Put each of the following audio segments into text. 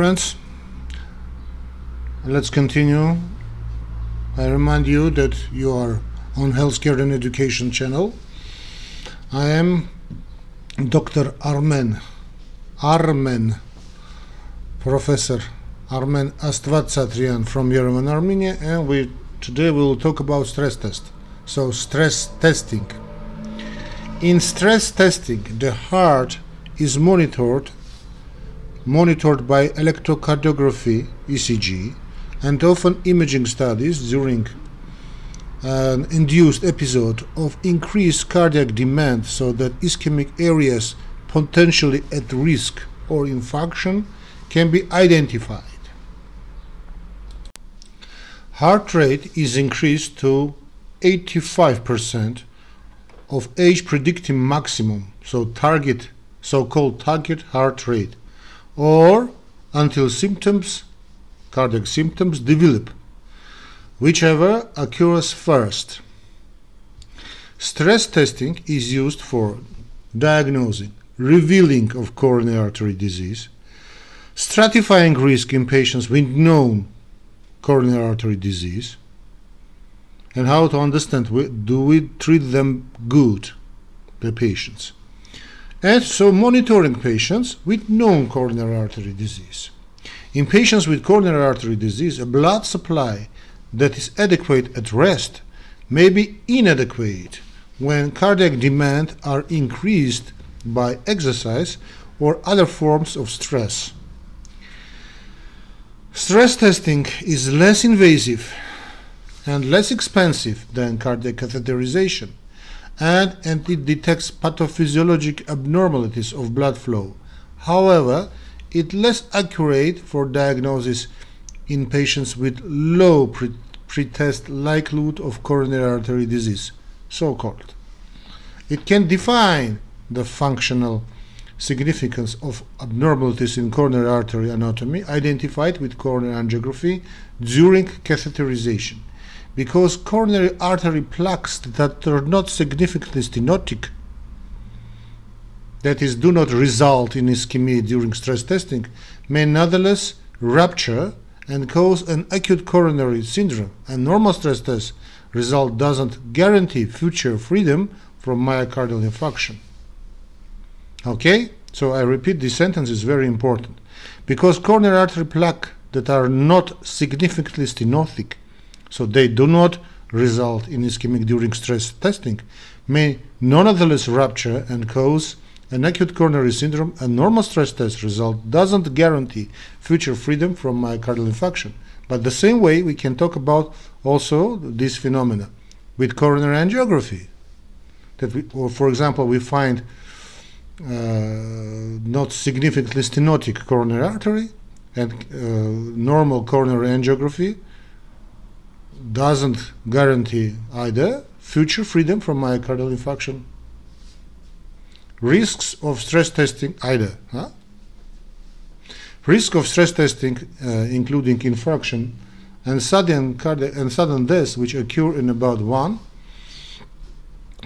Friends, let's continue. I remind you that you are on Healthcare and Education channel. I am Dr. Armen, Armen, Professor Armen Astvatsatryan from Yerevan, Armenia, and we today we will talk about stress test. So stress testing. In stress testing, the heart is monitored monitored by electrocardiography ECG and often imaging studies during an induced episode of increased cardiac demand so that ischemic areas potentially at risk or infarction can be identified. Heart rate is increased to 85% of age predicting maximum, so target so-called target heart rate or until symptoms, cardiac symptoms, develop, whichever occurs first. Stress testing is used for diagnosing, revealing of coronary artery disease, stratifying risk in patients with known coronary artery disease, and how to understand do we treat them good, the patients and so monitoring patients with known coronary artery disease. In patients with coronary artery disease, a blood supply that is adequate at rest may be inadequate when cardiac demand are increased by exercise or other forms of stress. Stress testing is less invasive and less expensive than cardiac catheterization and, and it detects pathophysiologic abnormalities of blood flow. However, it less accurate for diagnosis in patients with low pre- pretest likelihood of coronary artery disease, so called. It can define the functional significance of abnormalities in coronary artery anatomy identified with coronary angiography during catheterization because coronary artery plaques that are not significantly stenotic, that is, do not result in ischemia during stress testing, may nonetheless rupture and cause an acute coronary syndrome. And normal stress test result doesn't guarantee future freedom from myocardial infarction. Okay? So I repeat, this sentence is very important. Because coronary artery plaque that are not significantly stenotic so they do not result in ischemic during stress testing, may nonetheless rupture and cause an acute coronary syndrome. A normal stress test result doesn't guarantee future freedom from myocardial infarction. But the same way we can talk about also this phenomena with coronary angiography. That we, or for example, we find uh, not significantly stenotic coronary artery and uh, normal coronary angiography doesn't guarantee either future freedom from myocardial infarction, risks of stress testing either. Huh? Risk of stress testing, uh, including infarction and sudden and sudden death, which occur in about one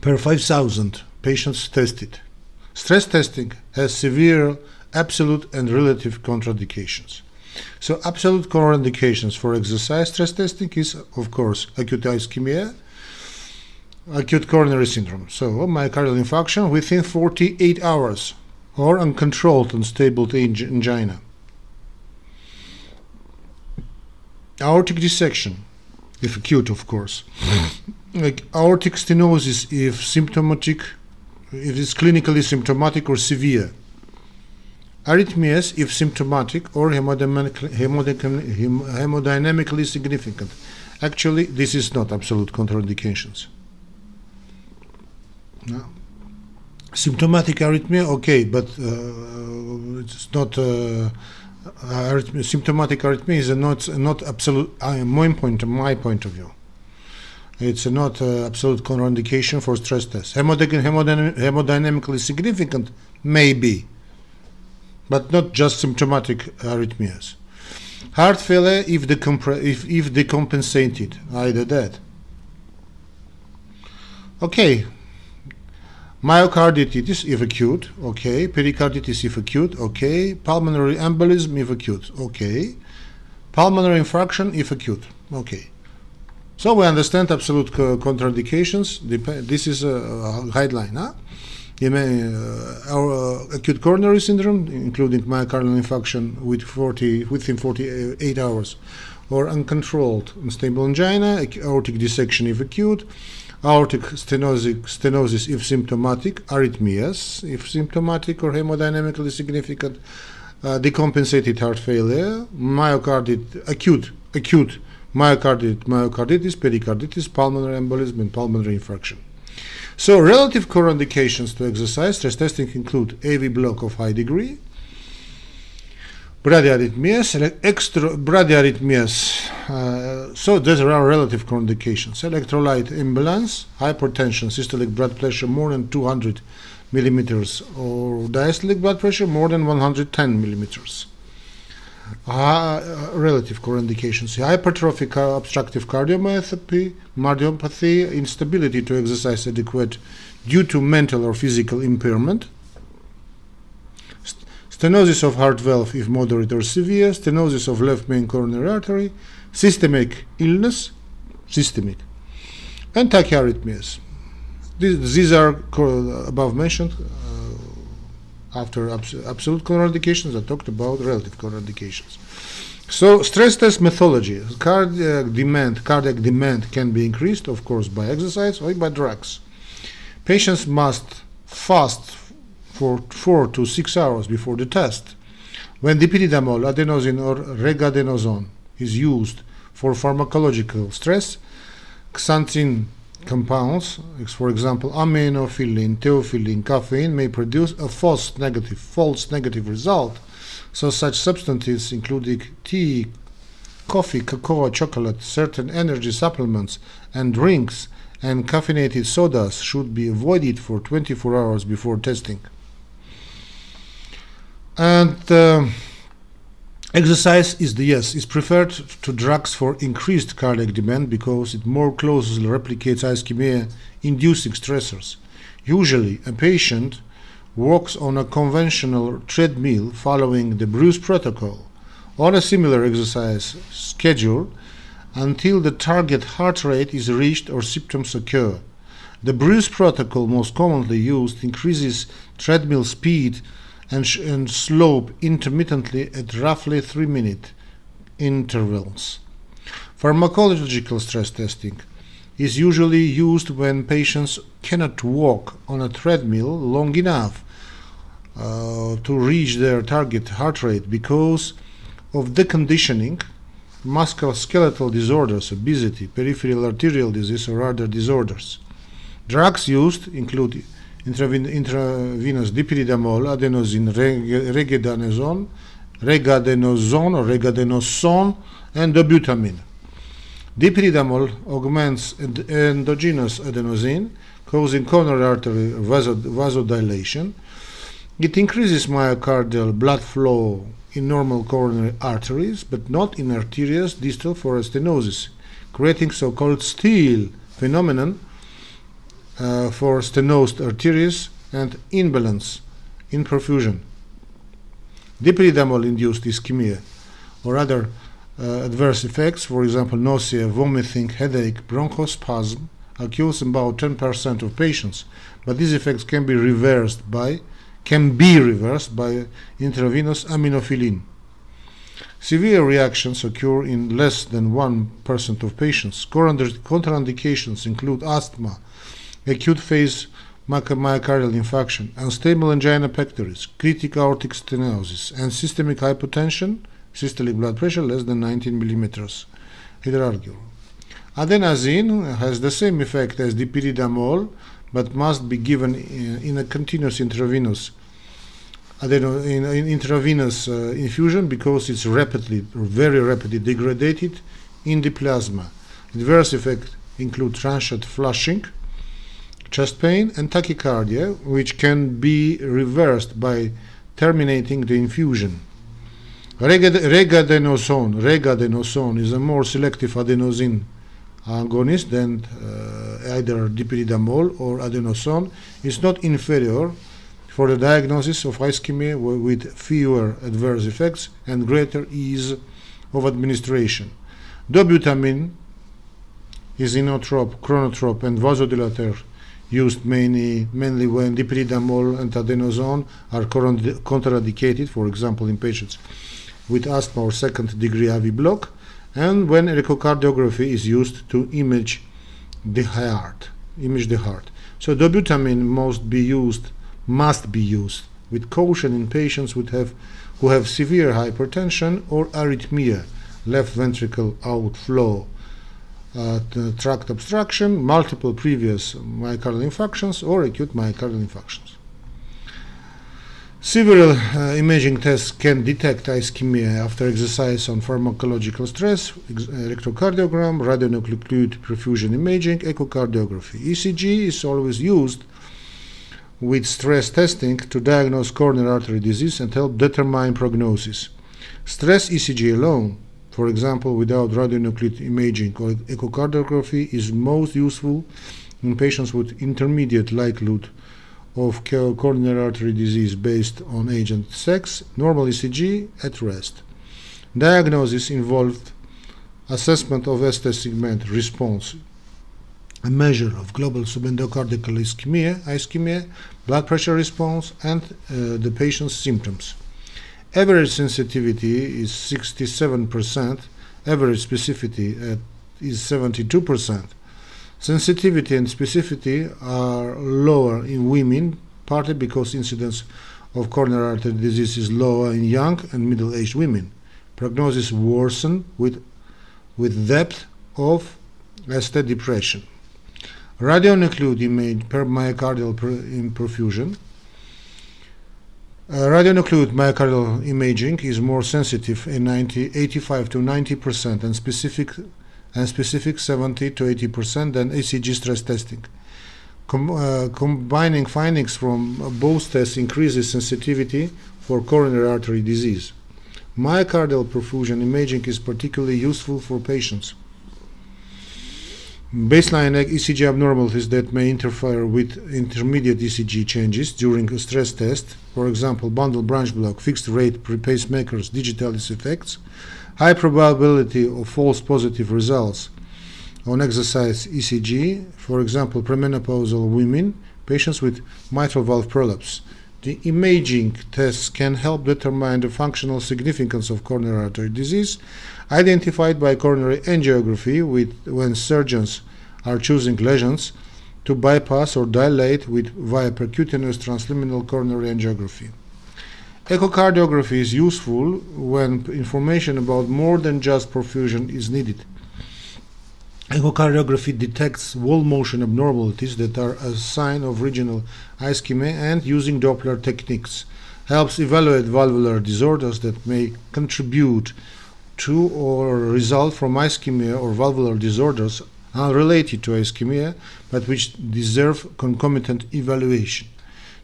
per 5,000 patients tested. Stress testing has severe absolute and relative contraindications. So absolute contraindications for exercise stress testing is, of course, acute ischemia, acute coronary syndrome. So myocardial infarction within 48 hours or uncontrolled unstable angina. Aortic dissection, if acute, of course. like aortic stenosis, if symptomatic, if it's clinically symptomatic or severe arrhythmias if symptomatic or hemodynamically significant. Actually, this is not absolute contraindications. No. Symptomatic arrhythmia, okay, but uh, it's not. Uh, arrhythmia, symptomatic arrhythmia is not not absolute. Uh, my point, my point of view, it's not uh, absolute contraindication for stress test. hemodynamically significant, maybe but not just symptomatic arrhythmias. Heart failure if, decompre- if, if decompensated, either that. Okay, myocarditis if acute, okay, pericarditis if acute, okay, pulmonary embolism if acute, okay, pulmonary infarction if acute, okay. So we understand absolute co- contraindications. Dep- This is a, a guideline. Huh? Uh, our uh, acute coronary syndrome, including myocardial infarction with 40, within 48 hours, or uncontrolled unstable angina, aortic dissection if acute, aortic stenosis, stenosis if symptomatic, arrhythmias if symptomatic or hemodynamically significant, uh, decompensated heart failure, myocarditis, acute, acute myocarditis, pericarditis, pulmonary embolism, and pulmonary infarction. So, relative contraindications to exercise stress testing include AV block of high degree, bradyarrhythmias, extra bradyarrhythmias. Uh, so, those are relative contraindications. Electrolyte imbalance, hypertension, systolic blood pressure more than 200 millimeters, or diastolic blood pressure more than 110 millimeters. Uh, relative contraindications hypertrophic uh, obstructive cardiomyopathy, cardiomyopathy, instability to exercise adequate due to mental or physical impairment, stenosis of heart valve if moderate or severe, stenosis of left main coronary artery, systemic illness, systemic, and tachyarrhythmias. These, are above mentioned. Uh, after abs- absolute contraindications, I talked about relative contraindications. So, stress test methodology. Cardiac demand, cardiac demand can be increased, of course, by exercise or by drugs. Patients must fast for four to six hours before the test. When dipyridamole, adenosine, or regadenoson is used for pharmacological stress, xanthine compounds, for example, aminophylline, theophylline, caffeine, may produce a false negative, false negative result. So such substances, including tea, coffee, cocoa, chocolate, certain energy supplements, and drinks, and caffeinated sodas, should be avoided for 24 hours before testing. And uh, Exercise is the yes is preferred to drugs for increased cardiac demand because it more closely replicates ischemia inducing stressors. Usually a patient walks on a conventional treadmill following the Bruce protocol or a similar exercise schedule until the target heart rate is reached or symptoms occur. The Bruce protocol most commonly used increases treadmill speed and, sh- and slope intermittently at roughly 3 minute intervals. Pharmacological stress testing is usually used when patients cannot walk on a treadmill long enough uh, to reach their target heart rate because of deconditioning, musculoskeletal disorders, obesity, peripheral arterial disease, or other disorders. Drugs used include intraven- intravenous dipyridamole, adenosine, reg- regadenoson, regadenoson or regadenoson, and dobutamine. Dipyridamole augments end- endogenous adenosine, causing coronary artery vaso- vasodilation. It increases myocardial blood flow in normal coronary arteries, but not in arterials distal for stenosis, creating so-called steal phenomenon uh, for stenosed arteries and imbalance in perfusion. Dipyridamole induced ischemia or uh, Uh, adverse effects, for example, nausea, vomiting, headache, bronchospasm, occurs in about 10% of patients, but these effects can be reversed by can be reversed by intravenous aminophylline. Severe reactions occur in less than 1% of patients. Contraindications include asthma, acute phase myocardial infarction, unstable angina pectoris, critical aortic stenosis, and systemic hypotension, systolic blood pressure less than 19 millimeters. Hydrargyl. Adenosine has the same effect as dipyridamole, but must be given in, in a continuous intravenous adeno, in, in intravenous uh, infusion because it's rapidly, very rapidly degraded in the plasma. Adverse effects include transient flushing, chest pain, and tachycardia, which can be reversed by terminating the infusion. Regadenoson, regadenoson is a more selective adenosine agonist than uh, either dipyridamole or adenosine, is not inferior for the diagnosis of ischemia with fewer adverse effects and greater ease of administration. Dobutamine is inotrope, chronotrope, and vasodilator used mainly, mainly when dipyridamole and adenosine are contraindicated, for example, in patients with asthma or second degree AV block, and when echocardiography is used to image the heart. Image the heart. So dobutamine must be used, must be used with caution in patients who have, who have severe hypertension or arrhythmia, left ventricle outflow, uh, tract obstruction, multiple previous myocardial infarctions, or acute myocardial infarctions. Several uh, imaging tests can detect ischemia after exercise on pharmacological stress, electrocardiogram, radionuclide perfusion imaging, echocardiography. ECG is always used with stress testing to diagnose coronary artery disease and help determine prognosis. Stress ECG alone, for example, without radionuclide imaging or echocardiography, is most useful in patients with intermediate likelihood of coronary artery disease based on age and sex, normal ECG at rest. Diagnosis involved assessment of ST segment response, a measure of global subendocardial ischemia, ischemia, blood pressure response, and uh, the patient's symptoms. Average sensitivity is 67%, average specificity is 72%. Sensitivity and specificity are lower in women, partly because incidence of coronary artery disease is lower in young and middle-aged women. Prognosis worsen with, with depth of ST depression. Radionuclide per myocardial per perfusion. Uh, radionuclide myocardial imaging is more sensitive in 90, 85 to 90 percent and specific and specific 70 to 80 percent than ECG stress testing. Com uh, combining findings from both tests increases sensitivity for coronary artery disease. Myocardial perfusion imaging is particularly useful for patients. Baseline ECG abnormalities that may interfere with intermediate ECG changes during a stress test, for example, bundle branch block, fixed rate pacemakers, digitalis effects, high probability of false positive results on exercise ECG, for example, premenopausal women, patients with mitral valve prolapse. The imaging tests can help determine the functional significance of coronary artery disease, identified by coronary angiography with, when surgeons are choosing lesions to bypass or dilate with via percutaneous transluminal coronary angiography. Echocardiography is useful when information about more than just perfusion is needed. Echocardiography detects wall motion abnormalities that are a sign of regional ischemia and using Doppler techniques helps evaluate valvular disorders that may contribute to or result from ischemia or valvular disorders unrelated to ischemia but which deserve concomitant evaluation.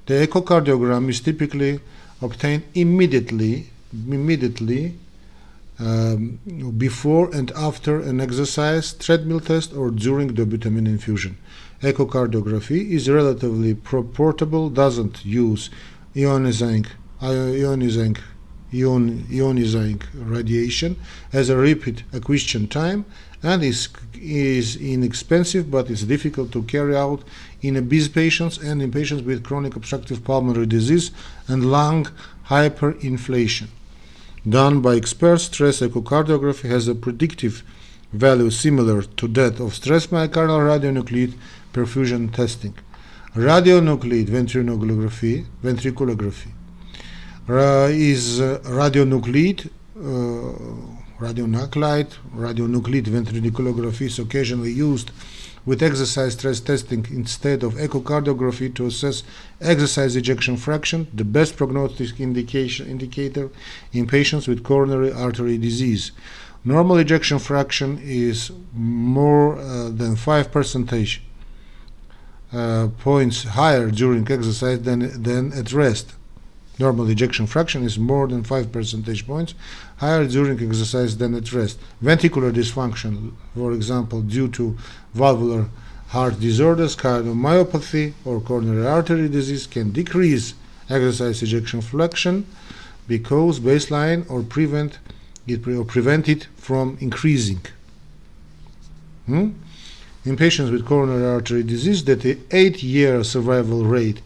The echocardiogram is typically obtained immediately, immediately um, before and after an exercise, treadmill test, or during dobutamine infusion. Echocardiography is relatively portable, doesn't use ionizing, ionizing, ion, ionizing radiation, has a rapid acquisition time, and is, is inexpensive but is difficult to carry out in obese patients and in patients with chronic obstructive pulmonary disease and lung hyperinflation. Done by experts, stress echocardiography has a predictive value similar to that of stress myocardial radionuclide perfusion testing. Radionuclide ventriculography, ventriculography is uh, radionuclide uh, radionuclide, radionuclide ventriculography is occasionally used with exercise stress testing instead of echocardiography to assess exercise ejection fraction, the best prognostic indicator in patients with coronary artery disease. Normal ejection fraction is more uh, than 5 percentage uh, points higher during exercise than, than at rest. Normal ejection fraction is more than 5 percentage points higher during exercise than at rest. Ventricular dysfunction, for example, due to valvular heart disorders, cardiomyopathy, or coronary artery disease can decrease exercise ejection fraction because baseline or prevent it or prevent it from increasing. Hmm? In patients with coronary artery disease, that the eight-year survival rate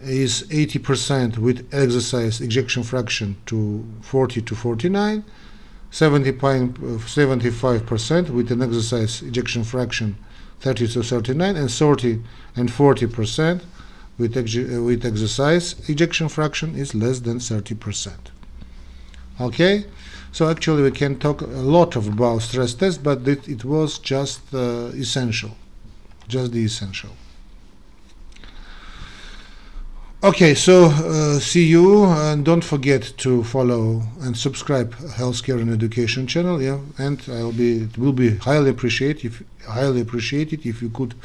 is 80% with exercise ejection fraction to 40 to 49, 75% with an exercise ejection fraction 30 to 39, and 30 and 40% with, ex with exercise ejection fraction is less than 30%. Okay, so actually we can talk a lot of about stress test, but it, it was just uh, essential, just the essential. Okay, so uh, see you, and don't forget to follow and subscribe Healthcare and Education channel. Yeah, and I'll be it will be highly appreciated if highly appreciated if you could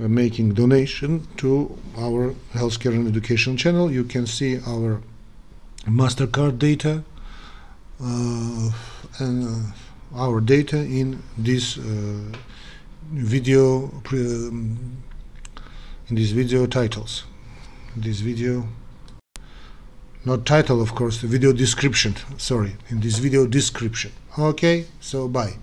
uh, making donation to our Healthcare and Education channel. You can see our Mastercard data uh, and uh, our data in this uh, video um, in these video titles this video. Not title of course the video description sorry in this video description. Okay so bye